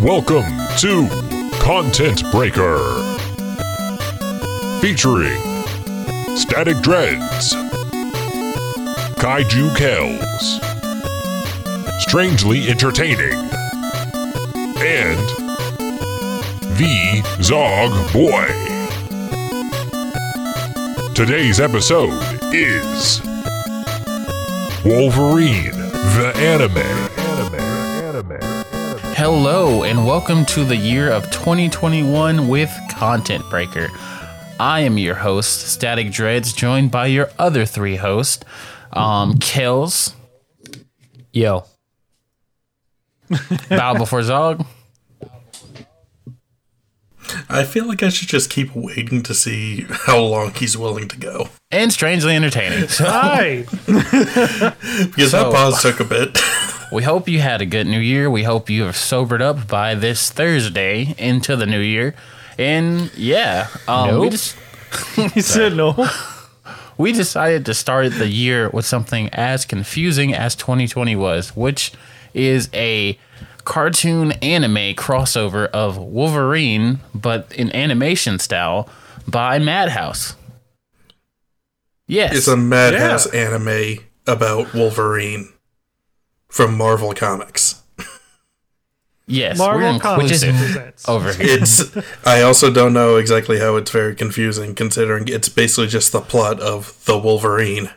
Welcome to Content Breaker. Featuring Static Dreads, Kaiju Kells, Strangely Entertaining, and The Zog Boy. Today's episode is Wolverine, the anime. Hello, and welcome to the year of 2021 with Content Breaker. I am your host, Static Dreads, joined by your other three hosts, um, Kells, Yo, Bow Before Zog, I feel like I should just keep waiting to see how long he's willing to go. and Strangely Entertaining. So Hi. Because So- that pause took a bit. We hope you had a good new year. We hope you have sobered up by this Thursday into the new year. And yeah, um, we just He said no. we decided to start the year with something as confusing as 2020 was, which is a cartoon anime crossover of Wolverine, but in animation style by Madhouse. Yes. it's a madhouse anime about Wolverine from Marvel Comics. yes. we're Marvel Comics inclusive presents. over here. It's I also don't know exactly how it's very confusing considering it's basically just the plot of the Wolverine.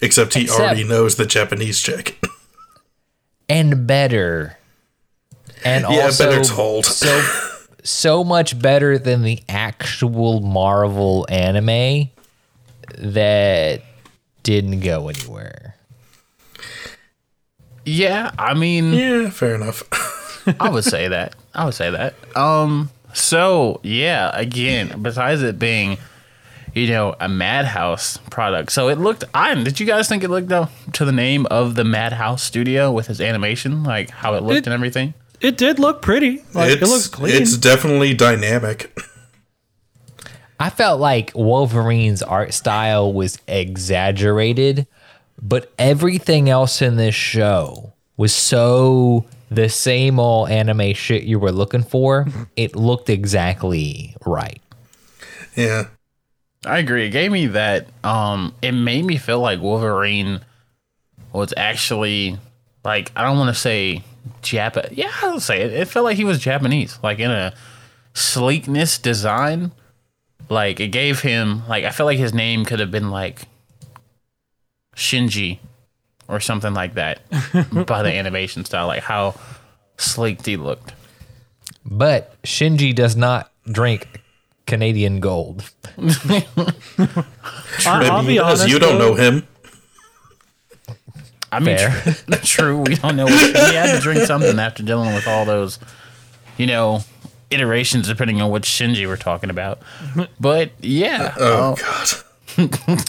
Except he Except- already knows the Japanese chick. and better, and Yeah, also better told. so so much better than the actual Marvel anime that didn't go anywhere. Yeah, I mean, yeah, fair enough. I would say that. I would say that. Um. So yeah, again, besides it being, you know, a Madhouse product, so it looked. I did you guys think it looked though to the name of the Madhouse Studio with his animation, like how it looked It- and everything? It did look pretty. Like it's, it looks clean. it's definitely dynamic. I felt like Wolverine's art style was exaggerated, but everything else in this show was so the same old anime shit you were looking for. It looked exactly right. Yeah. I agree. It gave me that. Um, it made me feel like Wolverine was actually like I don't want to say Jap. Yeah, I'll say it. It felt like he was Japanese, like in a sleekness design. Like it gave him like I felt like his name could have been like Shinji or something like that by the animation style, like how sleek he looked. But Shinji does not drink Canadian gold. I, I'll Maybe be honest. You don't though, know him. I mean, Fair. true, true. We don't know. What, he had to drink something after dealing with all those, you know, iterations depending on which Shinji we're talking about. But yeah, Oh, God.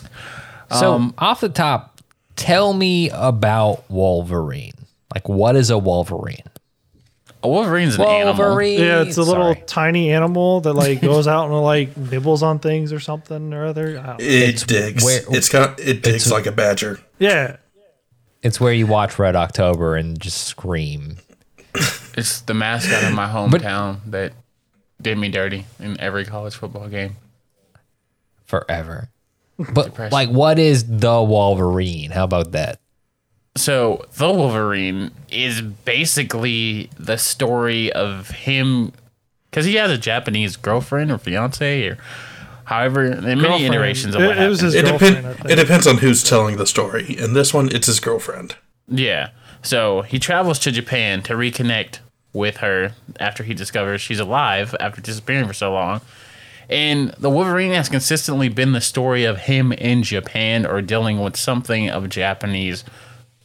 So Um, off the top, tell me about Wolverine. Like, what is a Wolverine? A Wolverine's an animal. Wolverine. Yeah, it's a little Sorry. tiny animal that like goes out and like nibbles on things or something or other. I don't- It digs. where- it's got it digs like a badger. Yeah. It's where you watch Red October and just scream. It's the mascot of my hometown that did me dirty in every college football game. forever. But Depression. like, what is the Wolverine? How about that? So the Wolverine is basically the story of him because he has a Japanese girlfriend or fiance or however there are many Girlfriend. iterations of It- what it was happened. his It, girlfriend. Depend, it depends on who's telling the story. In this one, it's his girlfriend. Yeah. So he travels to Japan to reconnect with her after he discovers she's alive after disappearing for so long. And the Wolverine has consistently been the story of him in Japan or dealing with something of Japanese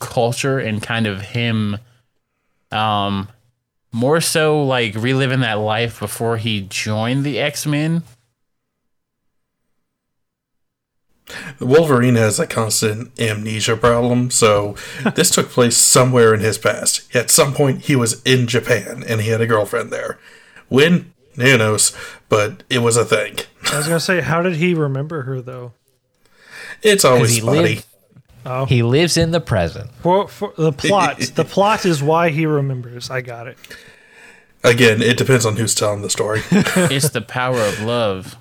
culture and kind of him um more so like reliving that life before he joined the X-Men. The Wolverine has a constant amnesia problem, so this took place somewhere in his past. At some point, he was in Japan and he had a girlfriend there. When? Who knows? But it was a thing. I was gonna say, how did he remember her though? It's always he funny. lived- He lives in the present. For, for the plot, the plot is why he remembers. I got it. Again, it depends on who's telling the story. it's the power of love.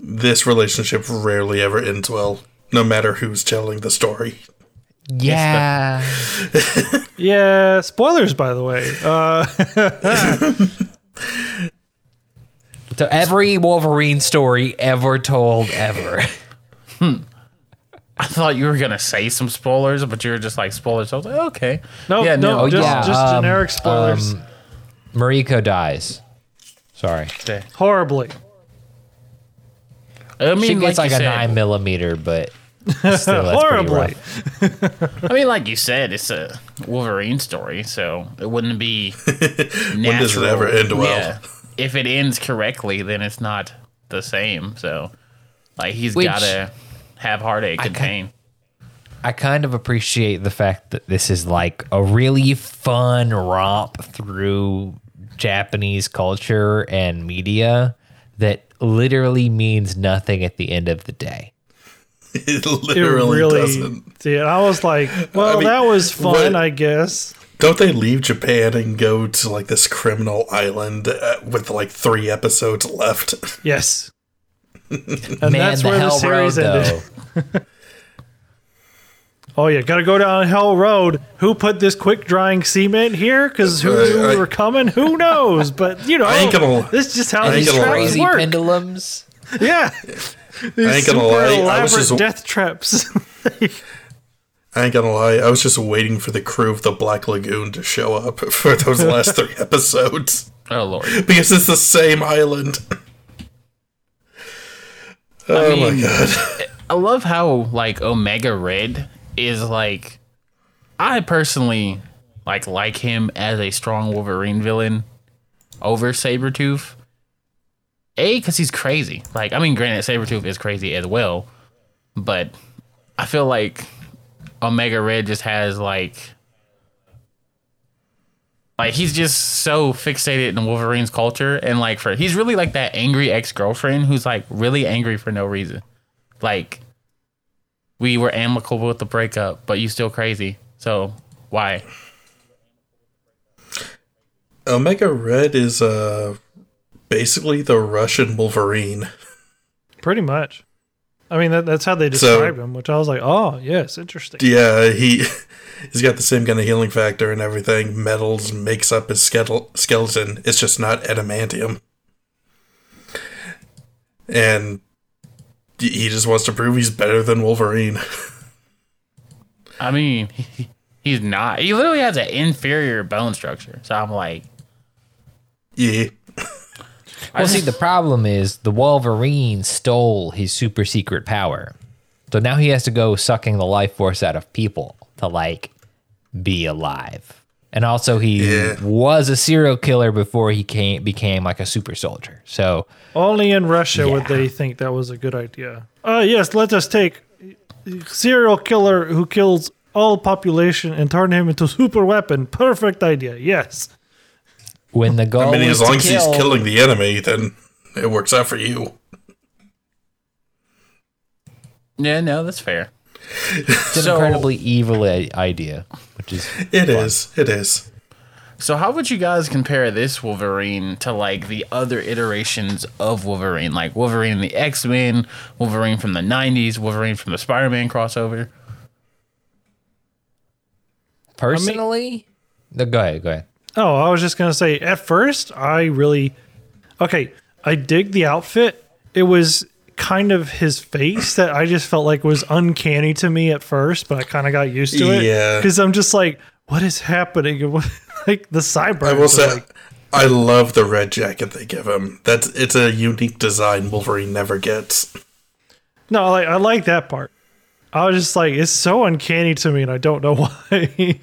this relationship rarely ever ends well, no matter who's telling the story. Yeah. Yeah, spoilers by the way. Uh, So every Wolverine story ever told ever. I thought you were gonna say some spoilers, but you were just like spoilers. I was like, okay. no, Yeah, no, no, just, yeah, just um, generic spoilers. um, Mariko dies. Sorry. Horribly. I mean, she gets like, you a said, nine millimeter, but still that's pretty Horribly. rough. I mean, like you said, it's a Wolverine story, so it wouldn't be natural. When does it ever end well? Yeah. If it ends correctly, then it's not the same. So, like, he's got to have heartache and ca- pain. I kind of appreciate the fact that this is like a really fun romp through Japanese culture and media that literally means nothing at the end of the day. It It literally really doesn't. did. I was like, well, mean, that was fun, what- I guess. Don't they leave Japan and go to like this criminal island uh, with like three episodes left? Yes. And Man, that's the where the Hell Road series ended. Oh yeah, gotta go down Hell Road. Who put this quick drying cement here? Because who Uh, knew we were coming? Who knows? But you know, I ain't gonna- this is just how I ain't these gonna lie. traps Crazy work. pendulums. Yeah, these ain't gonna lie, I was just- death traps. I ain't gonna lie, I was just waiting for the crew of the Black Lagoon to show up for those last three episodes Oh, Lord. because it's the same island. Oh my mean- god! I love how, like, Omega Red is like. I personally, like, like him as a strong Wolverine villain over Sabretooth. A, because he's crazy. Like, I mean, granted, Sabretooth is crazy as well, but I feel like Omega Red just has, like, like he's just so fixated in Wolverine's culture and like for he's really like that angry ex-girlfriend who's like really angry for no reason. Like we were amicable with the breakup, but you still crazy. So why? Omega Red is uh basically the Russian Wolverine. Pretty much. I mean, that, that's how they So- described him, which I was like, oh yes, interesting. Yeah, he he's got the same kind of healing factor and everything. Metals makes up his skeletal skeleton. It's just not adamantium. And he- he just wants to prove he's better than Wolverine. I mean, he, he's not. He literally has an inferior bone structure. So I'm like, yeah. Well, see, the problem is the Wolverine stole his super secret power. So now he has to go sucking the life force out of people to, like, be alive. And also, he Yeah. was a serial killer before he came, became like a super soldier. So, Only in Russia would they think that was a good idea. Uh, yes, let us take serial killer who kills all population and turn him into super weapon. Perfect idea. Yes. When the goal I mean, as long to as kill, he's killing the enemy, then it works out for you. yeah, no, that's fair. it's an so- incredibly evil idea, which is It is. It is. So how would you guys compare this Wolverine to like the other iterations of Wolverine, like Wolverine in the X Men, Wolverine from the '90s, Wolverine from the Spider Man crossover? personally. no, go ahead, go ahead. Oh, I was just gonna say. At first, I really okay. I dig the outfit. It was kind of his face that I just felt like was uncanny to me at first, but I kind of got used to it. Yeah. because I'm just like, what is happening? Like the cyber. I will say, like, I love the red jacket they give him. That's it's a unique design Wolverine never gets. no, like I like that part. I was just like, it's so uncanny to me, and I don't know why.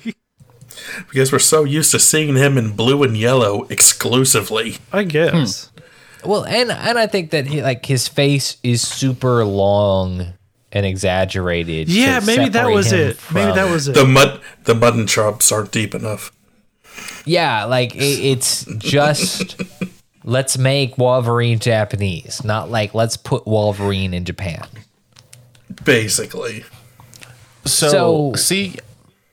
Because we're so used to seeing him in blue and yellow exclusively. I guess. Hmm. Well, and and I think that he like his face is super long and exaggerated. Yeah, maybe that was it. Maybe that was it. The mud the mutton chops aren't deep enough. Yeah, like it, it's just let's make Wolverine Japanese, not like let's put Wolverine in Japan. Basically. So, So- see,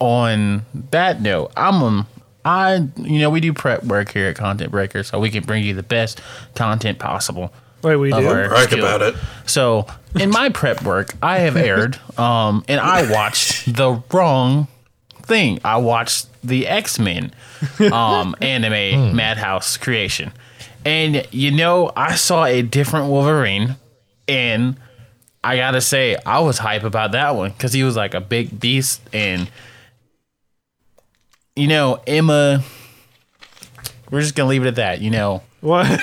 on that note, I'm um, I, you know, we do prep work here at Content Breaker, so we can bring you the best content possible. Wait, we of do. Brag about it. So, in my prep work, I have aired, um, and I watched the wrong thing. I watched the X Men um, anime Madhouse creation, and you know, I saw a different Wolverine, and I gotta say, I was hype about that one because he was like a big beast, and you know, Emma. We're just gonna leave it at that. You know, What?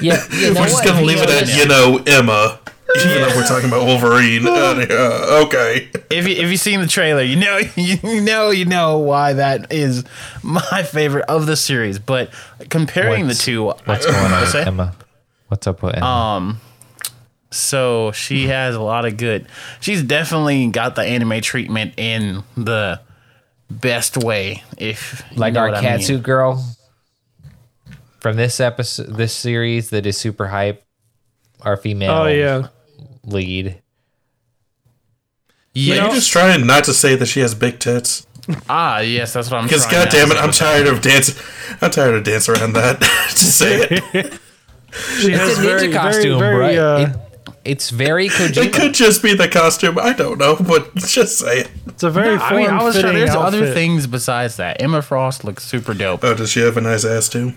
Yeah, you know We're just gonna leave it at you know Emma, even though we're talking about Wolverine. Uh, okay. if you if you've seen the trailer, you know you know you know why that is my favorite of the series. But comparing What's- the two, What's going on, What's that? Emma? What's up with Emma? Um, so she has a lot of good. She's definitely got the anime treatment in the best way. If you like know our what I mean. girl from this episode, this series that is super hype. Our female Oh yeah. lead. Yeah. You're just trying not to say that she has big tits. ah, yes, that's what I'm. Because trying goddamn it. I'm tired of dancing. I'm tired of dancing around that. Just say it. She has a ninja very, costume, very, very, bro. uh, It- it's very It could just be the costume. I don't know, but just say it. it's a very I mean, I was form-fitting sure there's other things besides that. Emma Frost looks super dope. Oh, does she have a nice ass too?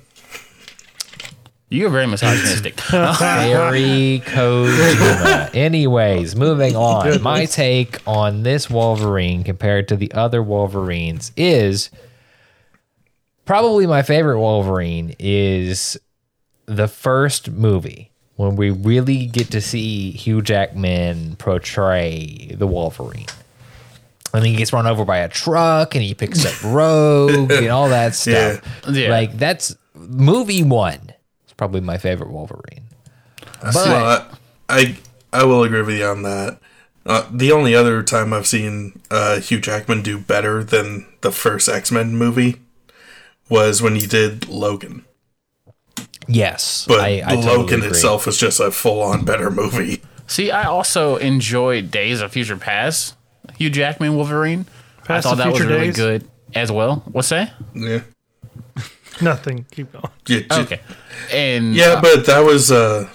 You're very misogynistic. Very Kojima. Anyways, moving on. My take on this Wolverine compared to the other Wolverines is probably my favorite Wolverine is the first movie when we really get to see Hugh Jackman portray the Wolverine. And then he gets run over by a truck and he picks up Rogue and all that stuff. Yeah. Like that's movie one. It's probably my favorite Wolverine. But Well, I, I I will agree with you on that. Uh, the only other time I've seen uh, Hugh Jackman do better than the first X Men movie was when he did Logan. Yes, But I, I Logan agree. itself was just a full on better movie. See, I also enjoyed Days of Future Past. Hugh Jackman Wolverine. Past I thought the that was Future really Days? good as well. What's that? Yeah. Nothing. Keep going. Yeah, j- Okay. And Yeah, but that was uh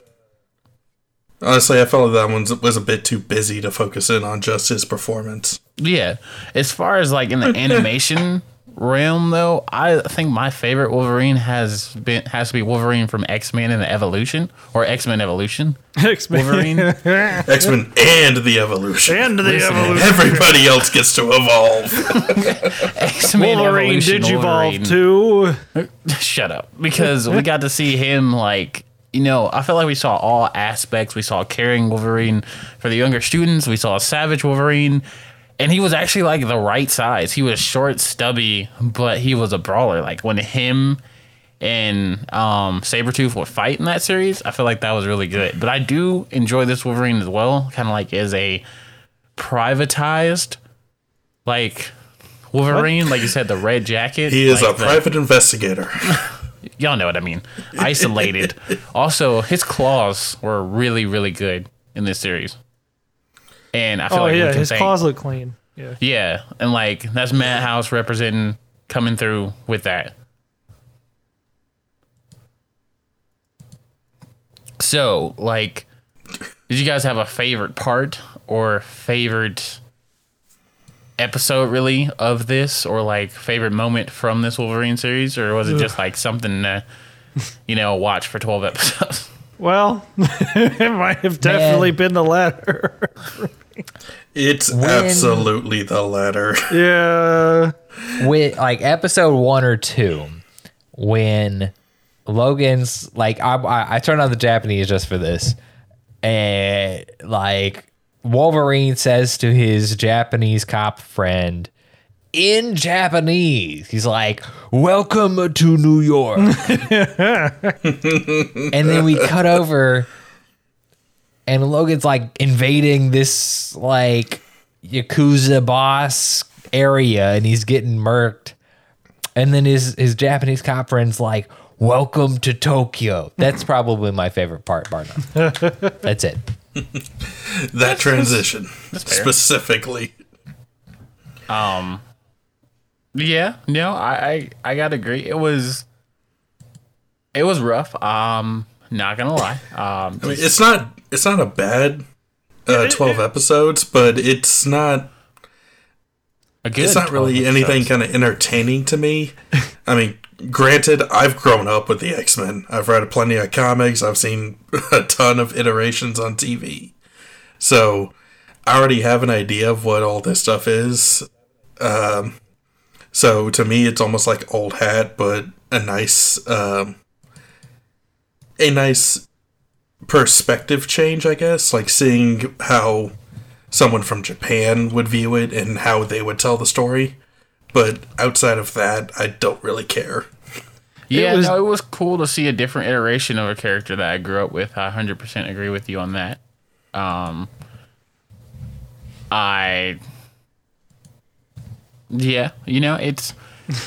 honestly I felt that one was a bit too busy to focus in on just his performance. yeah, as far as like in the animation realm though, I think my favorite Wolverine has been has to be Wolverine from X Men and the Evolution or X Men Evolution. X-Men. Wolverine. X Men and the evolution. and the Listen, evolution. Everybody else gets to evolve. X Men Wolverine Evolution. Digivolve Wolverine. too. Shut up. Because we got to see him like you know, I felt like we saw all aspects. We saw caring Wolverine for the younger students. We saw a savage Wolverine. And he was actually like the right size. He was short, stubby, but he was a brawler. Like when him and um, Sabretooth would fight in that series, I feel like that was really good. But I do enjoy this Wolverine as well, kind of like as a privatized, like Wolverine. Like you said, the red jacket. He is like a the- private investigator. y'all know what I mean. Isolated. also, his claws were really, really good in this series. And I feel Oh like we yeah, can his thank- claws look clean. Yeah. Yeah, and like that's Madhouse representing coming through with that. So, like, did you guys have a favorite part or favorite episode really of this, or like favorite moment from this Wolverine series, or was it just like something to, you know, watch for twelve episodes? Well, it might have definitely been the latter. It's absolutely the latter. yeah. with like episode one or two when Logan's like I I, I turned on the Japanese just for this and like Wolverine says to his Japanese cop friend in Japanese he's like welcome to New York and then we cut over and Logan's like invading this like yakuza boss area and he's getting murked and then his his Japanese cop friend's like welcome to Tokyo that's probably my favorite part bar none. that's it That transition specifically. Um, Yeah, no, I, I I gotta agree. It was it was rough. Um, not gonna lie. Um, I mean, it's not it's not a bad uh, twelve episodes, but it's not a good it's not 12 really anything kind of entertaining to me. I mean, granted, I've grown up with the X Men. I've read plenty of comics. I've seen a ton of iterations on TV, so I already have an idea of what all this stuff is. Um, so to me, it's almost like old hat, but a nice, um, a nice perspective change, I guess. Like seeing how someone from Japan would view it and how they would tell the story. But outside of that, I don't really care. Yeah, It was- no, it was cool to see a different iteration of a character that I grew up with. I 100% agree with you on that. Um, I, yeah, you know, it's,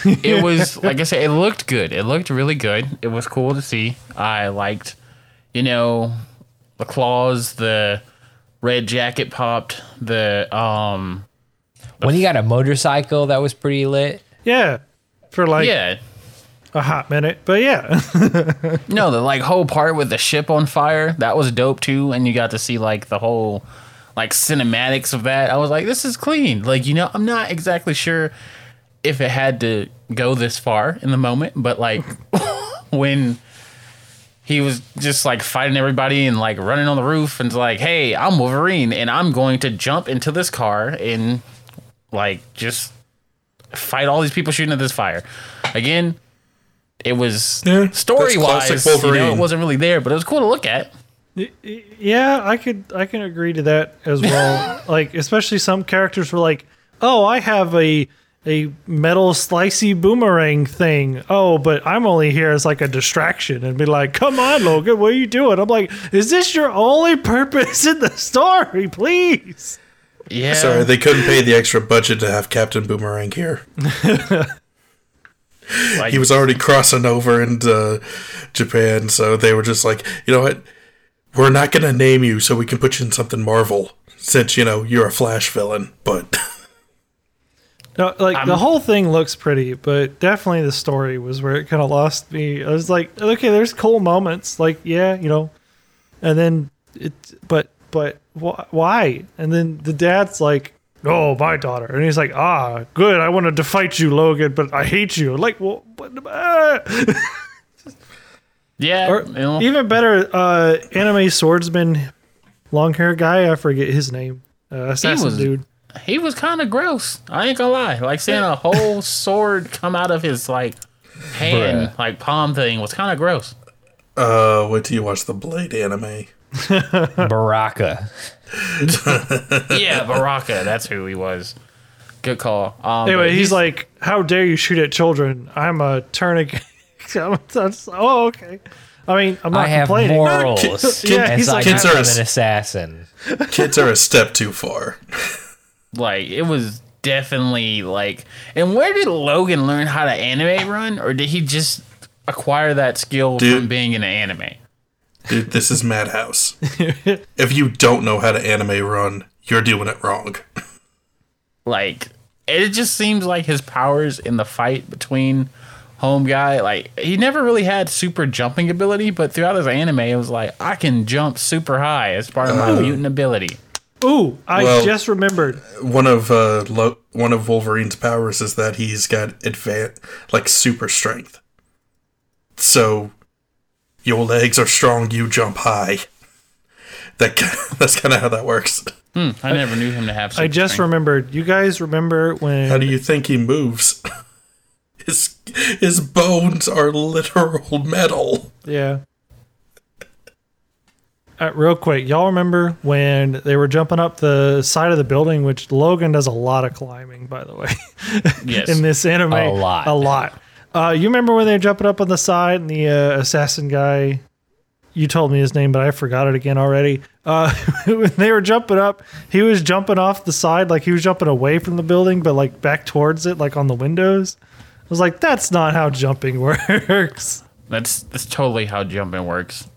it was, like I said, it looked good. It looked really good. It was cool to see. I liked, you know, the claws, the red jacket popped, the, um, When he got a motorcycle, that was pretty lit. Yeah, for like yeah, a hot minute, but yeah, No, the like whole part with the ship on fire, that was dope too. And you got to see like the whole like cinematics of that. I was like, this is clean. Like, you know, I'm not exactly sure if it had to go this far in the moment, but like when he was just like fighting everybody and like running on the roof and like, hey, I'm Wolverine and I'm going to jump into this car and like just fight all these people shooting at this fire. Again, it was Yeah, story wise, you know, it wasn't really there, but it was cool to look at. yeah, I could I can agree to that as well. like especially some characters were like, "Oh, I have a a metal slicey boomerang thing. Oh, but I'm only here as like a distraction." And be like, "Come on, Logan, what are you doing?" I'm like, "Is this your only purpose in the story? Please." Yeah. Sorry, they couldn't pay the extra budget to have Captain Boomerang here. like, He was already crossing over into uh, Japan, so they were just like, you know what? We're not going to name you so we can put you in something Marvel, since, you know, you're a Flash villain, but. No, like the whole thing looks pretty, but definitely the story was where it kind of lost me. I was like, okay, there's cool moments, like yeah, you know, and then it, but but wh- why? And then the dad's like, oh, my daughter, and he's like, ah, good, I wanted to fight you, Logan, but I hate you. Like, well, but, ah. yeah. or you know, even better, uh, anime swordsman, long hair guy, I forget his name, uh, assassin was- dude. He was kind of gross. I ain't gonna lie. Like seeing a whole sword come out of his like hand, Bruh. like palm thing was kind of gross. Uh, wait till you watch the Blade anime. Baraka. Yeah, Baraka. That's who he was. Good call. Um, Anyway, but he's, like, "How dare you shoot at children? I'm a tourniquet." Oh, okay. I mean, I'm not I have complaining. morals. Yeah, he's so like- I Kids am are an assassin. Kids are a step too far. Like it was definitely like. And where did Logan learn how to anime run, or did he just acquire that skill Dude. from being in an anime? Dude, this is Madhouse. if you don't know how to anime run, you're doing it wrong. like it just seems like his powers in the fight between home guy like he never really had super jumping ability but throughout his anime it was like i can jump super high as part of my oh. mutant ability Ooh, I Well- just remembered. One of uh, Lo- one of Wolverine's powers is that he's got advan like super strength. So your legs are strong, you jump high. That that's kind of how that works. i never knew him to have I just strength. remembered. You guys remember when? How do you think he moves? His his bones are literal metal. yeah. Uh, real quick, y'all remember when they were jumping up the side of the building? Which Logan does a lot of climbing, by the way. yes in this anime. A lot. A lot. Uh, you remember when they were jumping up on the side and the uh, assassin guy? You told me his name, but I forgot it again already. Uh, when they were jumping up, he was jumping off the side, like he was jumping away from the building, but like back towards it, like on the windows. I was like, that's not how jumping works. that's that's totally how jumping works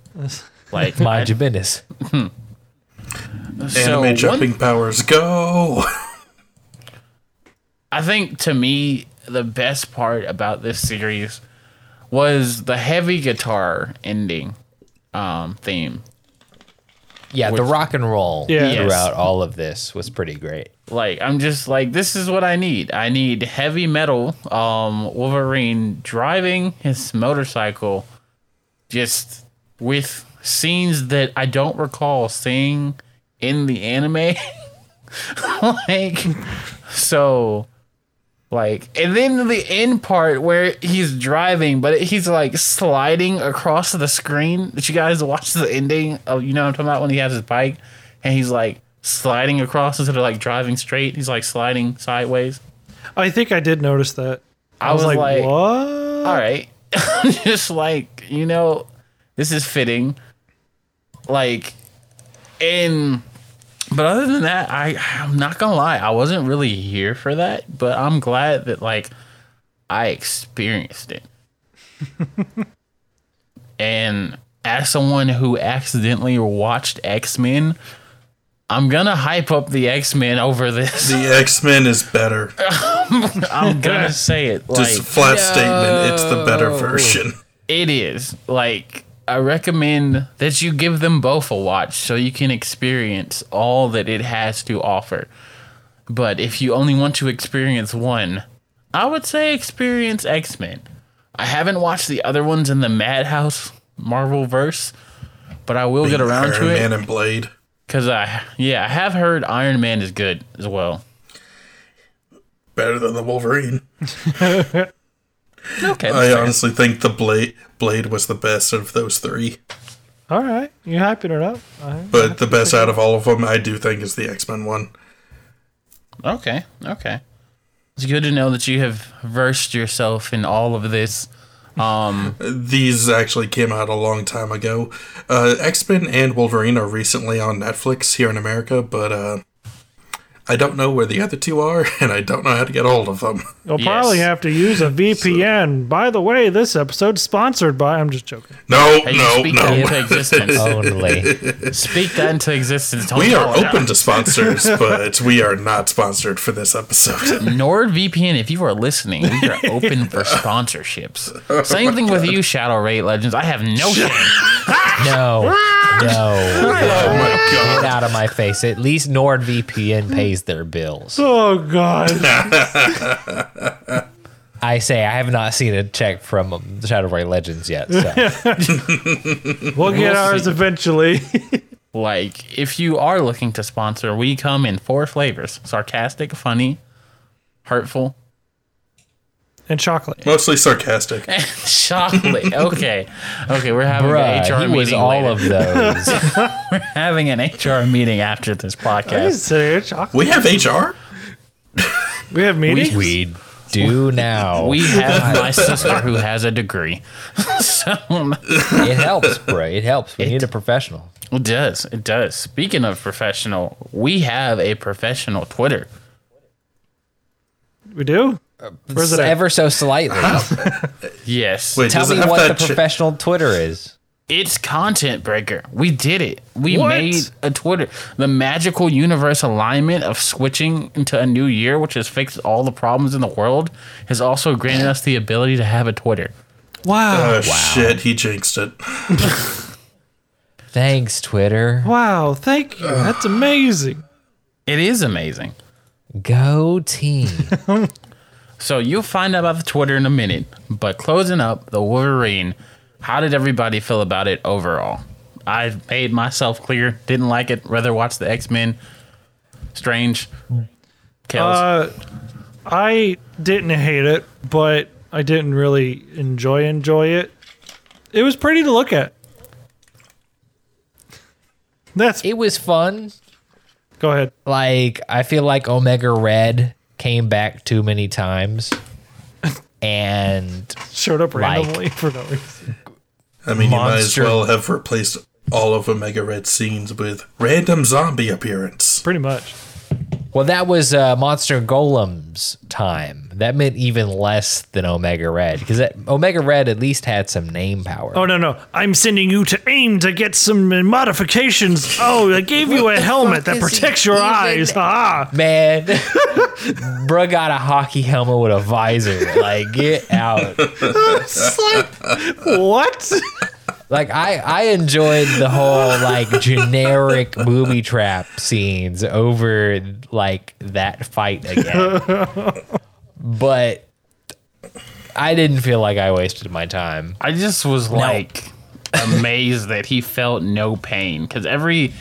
like Mind your business. so Anime one- jumping powers go. I think to me, the best part about this series was the heavy guitar ending um, theme. Yeah, the rock and roll Yeah. Yes. throughout all of this was pretty great. Like I'm just like this is what I need. I need heavy metal um Wolverine driving his motorcycle just with scenes that I don't recall seeing in the anime. like so like and then the end part where he's driving but he's like sliding across the screen did you guys watch the ending of you know what i'm talking about when he has his bike and he's like sliding across instead of like driving straight he's like sliding sideways I think I did notice that. I, was, like, what? all right just like you know this is fitting like and but other than that i i'm not gonna lie i wasn't really here for that but i'm glad that like i experienced it and as someone who accidentally watched x-men i'm gonna hype up the x-men over this The X Men is better. i'm gonna say it like Just flat statement. It's the better version. It is. Like, I recommend that you give them both a watch so you can experience all that it has to offer. But if you only want to experience one, I would say experience X Men. I haven't watched the other ones in the Madhouse Marvel verse, but I will get around Iron to it Iron Man and Blade. because I, yeah, I have heard Iron Man is good as well. Better than the Wolverine. Okay, I fair. honestly think the Blade Blade was the best of those three. All right, you hyping it up. I- But the best out of all of them, I do think, is the X Men one. Okay, okay. It's good to know that you have versed yourself in all of this. Um, These actually came out a long time ago. Uh, X Men and Wolverine are recently on Netflix here in America, but uh, I don't know where the other two are, and I don't know how to get hold of them. You'll Yes. probably have to use a VPN. By the way, this episode's sponsored by. I'm just joking. No, hey, no, speak that into no. existence. Only. Speak that into existence. Don't We are open out. to sponsors, but we are not sponsored for this episode. NordVPN, if you are listening, we are open for sponsorships. Same thing with you, Shadow Raid Legends. I have no shame. No, no. oh my God. Get out of my face. At least NordVPN pays their bills. Oh God! I say I have not seen a check from um, Shadow Ray Legends yet. So. we'll get ours see. eventually. Like, if you are looking to sponsor, we come in four flavors sarcastic, funny, hurtful, and chocolate. Mostly sarcastic. chocolate. Okay. Okay, we're having an HR he meeting. was all later. of those. We're having an HR meeting after this podcast. say chocolate. We have HR. We have meetings. we do now. We have my sister who has a degree. so um, it helps, bro. It helps. We need a professional. it does. It does. Speaking of professional, we have a professional Twitter. we do. Where's it at? Ever so slightly. Yes. Wait, Tell me what the that chi- professional Twitter is. It's Content Breaker. We did it. We What? made a Twitter. The magical universe alignment of switching into a new year, which has fixed all the problems in the world, has also granted us the ability to have a Twitter. Wow! Oh shit, he jinxed it. Thanks, Twitter. wow! Thank you. That's amazing. It is amazing. Go team. So you'll find out about the Twitter in a minute. But closing up, the Wolverine, how did everybody feel about it overall? I made myself clear. Didn't like it. Rather watch the X Men. Strange. Kels. Uh, I didn't hate it, but I didn't really enjoy enjoy it. It was pretty to look at. That's it was fun. go ahead. Like I feel like Omega Red came back too many times. And Showed up Like- randomly for no reason. I mean, you might as well have replaced all of Omega Red scenes with random zombie appearance. Pretty much. Well, that was uh, Monster Golem's time. That meant even less than Omega Red because Omega Red at least had some name power. Oh no no! I'm sending you to AIM to get some modifications. Oh, I gave you a helmet that fuck is he protects your eyes. Ah, Man, bruh got a hockey helmet with a visor. Like, get out. what? Like, I I enjoyed the whole like generic booby trap scenes over like that fight again, but I didn't feel like I wasted my time. I just was like amazed that he felt no pain because every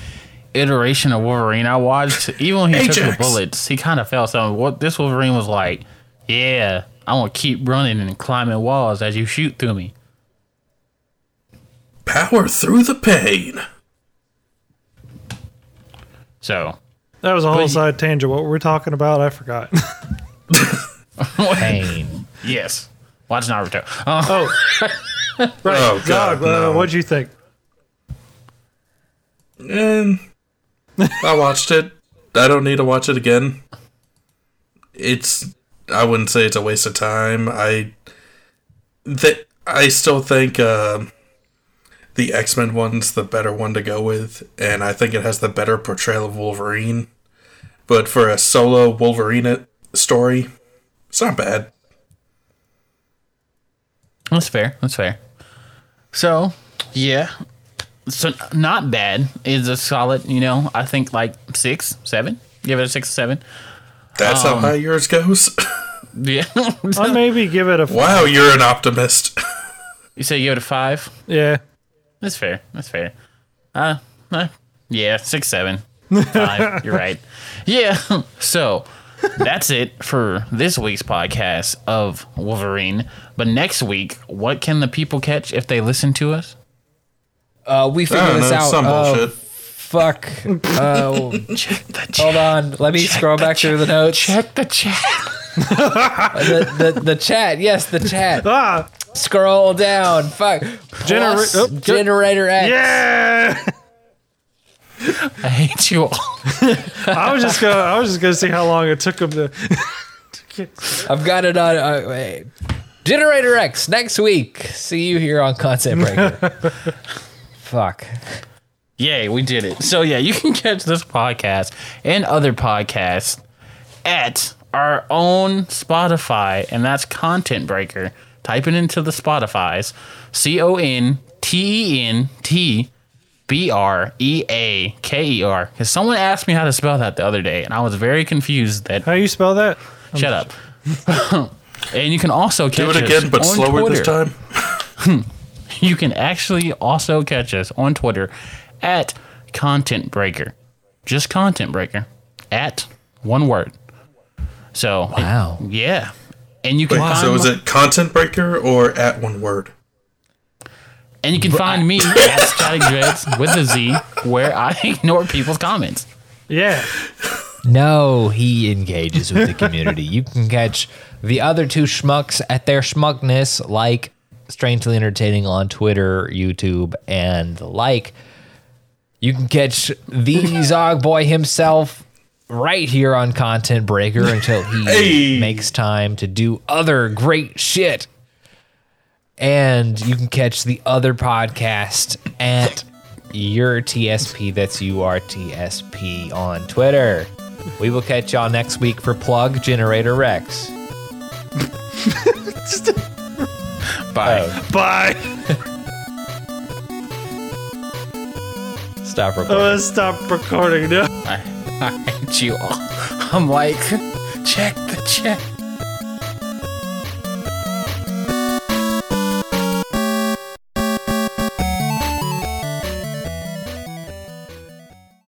iteration of Wolverine I watched, even when he took the bullets, he kind of felt something. What this Wolverine was like, yeah, I'm gonna keep running and climbing walls as you shoot through me. Power through the pain. So That was a whole side tangent. What were we talking about? I forgot. Pain. yes, watch Naruto. Uh, Oh, right. Oh, God, Zog, uh, what'd you think? And I watched it. I don't need to watch it again. It's I wouldn't say it's a waste of time. I th- I still think uh, the X Men one's the better one to go with, and I think it has the better portrayal of Wolverine. But for a solo Wolverine story, it's not bad. That's fair. That's fair. So, yeah. So not bad is a solid. You know, I think like six, seven. Give it a six, or seven. That's how um, high yours goes. Yeah. I'll maybe give it a. wow, you're an optimist. you say you give it a five. Yeah. That's fair. That's fair. Uh, uh yeah, six, seven, five. You're right. Yeah. So that's it for this week's podcast of Wolverine. But next week, what can the people catch if they listen to us? Uh, we I figured this know, out. some Oh, bullshit. fuck. Uh, Check the chat. hold on. Let me scroll back through the notes. Check the chat. The, the, the chat. Yes, the chat. Ah, Scroll down. Fuck. Genera- Plus oh, Generator Rex. yeah. I hate you all. I was just gonna. I was just gonna see how long it took him to. I've got it on. Uh, wait. Generator Rex next week. See you here on Content Breaker. Fuck. Yay, we did it. So yeah, you can catch this podcast and other podcasts at our own Spotify, and that's Content Breaker. Type it into the Spotify's C O N T E N T B R E A K E R. Because someone asked me how to spell that the other day, and I was very confused. That How you spell that? shut up. and you can also catch Do it us again, but slower Twitter. this time. You can actually also catch us on Twitter at Content Breaker. Just Content Breaker. At one word. So Wow. yeah. And you can Wait, find so is it content breaker or at one word? and you can find me at Static Dreads with a Z where I ignore people's comments. Yeah. No, he engages with the community. you can catch the other two schmucks at their schmuckness, like Strangely Entertaining on Twitter, YouTube, and the like. You can catch the Zog Boy himself right here on Content Breaker until he Hey. makes time to do other great shit. And you can catch the other podcast at your TSP. That's URTSP on Twitter. We will catch y'all next week for Plug Generator Rex. Bye. Oh. Bye. Oh, stop recording. gonna stop recording now. I, I hate you all. I'm like, check the chat.